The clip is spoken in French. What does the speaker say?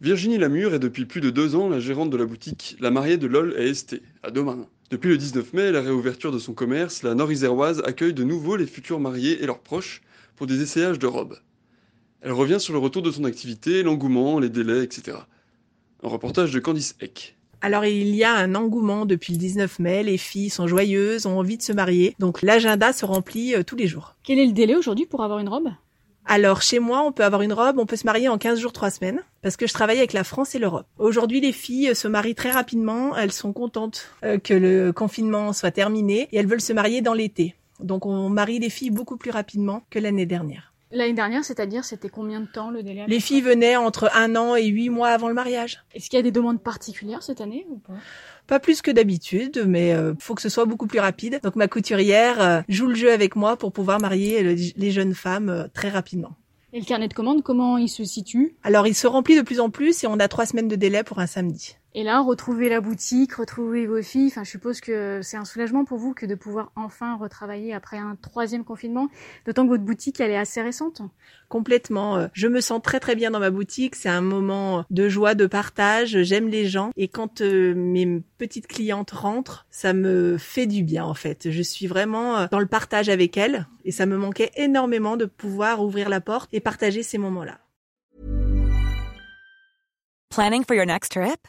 Virginie Lamure est depuis plus de deux ans la gérante de la boutique La Mariée de LOL et ST, à Domarin. Depuis le 19 mai, la réouverture de son commerce, la Nord-Iséroise accueille de nouveau les futurs mariés et leurs proches pour des essayages de robes. Elle revient sur le retour de son activité, l'engouement, les délais, etc. Un reportage de Candice Eck. Alors il y a un engouement depuis le 19 mai, les filles sont joyeuses, ont envie de se marier, donc l'agenda se remplit euh, tous les jours. Quel est le délai aujourd'hui pour avoir une robe? Alors chez moi, on peut avoir une robe, on peut se marier en 15 jours, 3 semaines, parce que je travaille avec la France et l'Europe. Aujourd'hui, les filles se marient très rapidement, elles sont contentes euh, que le confinement soit terminé, et elles veulent se marier dans l'été. Donc on marie les filles beaucoup plus rapidement que l'année dernière. L'année dernière, c'est-à-dire, c'était combien de temps le délai Les filles venaient entre un an et huit mois avant le mariage. Est-ce qu'il y a des demandes particulières cette année ou pas? Pas plus que d'habitude, mais euh, faut que ce soit beaucoup plus rapide. Donc ma couturière euh, joue le jeu avec moi pour pouvoir marier le- les jeunes femmes euh, très rapidement. Et le carnet de commande, comment il se situe? Alors il se remplit de plus en plus et on a trois semaines de délai pour un samedi. Et là, retrouver la boutique, retrouver vos filles, enfin, je suppose que c'est un soulagement pour vous que de pouvoir enfin retravailler après un troisième confinement, d'autant que votre boutique, elle est assez récente. Complètement. euh, Je me sens très très bien dans ma boutique. C'est un moment de joie, de partage. J'aime les gens et quand euh, mes petites clientes rentrent, ça me fait du bien en fait. Je suis vraiment euh, dans le partage avec elles et ça me manquait énormément de pouvoir ouvrir la porte et partager ces moments-là. Planning for your next trip?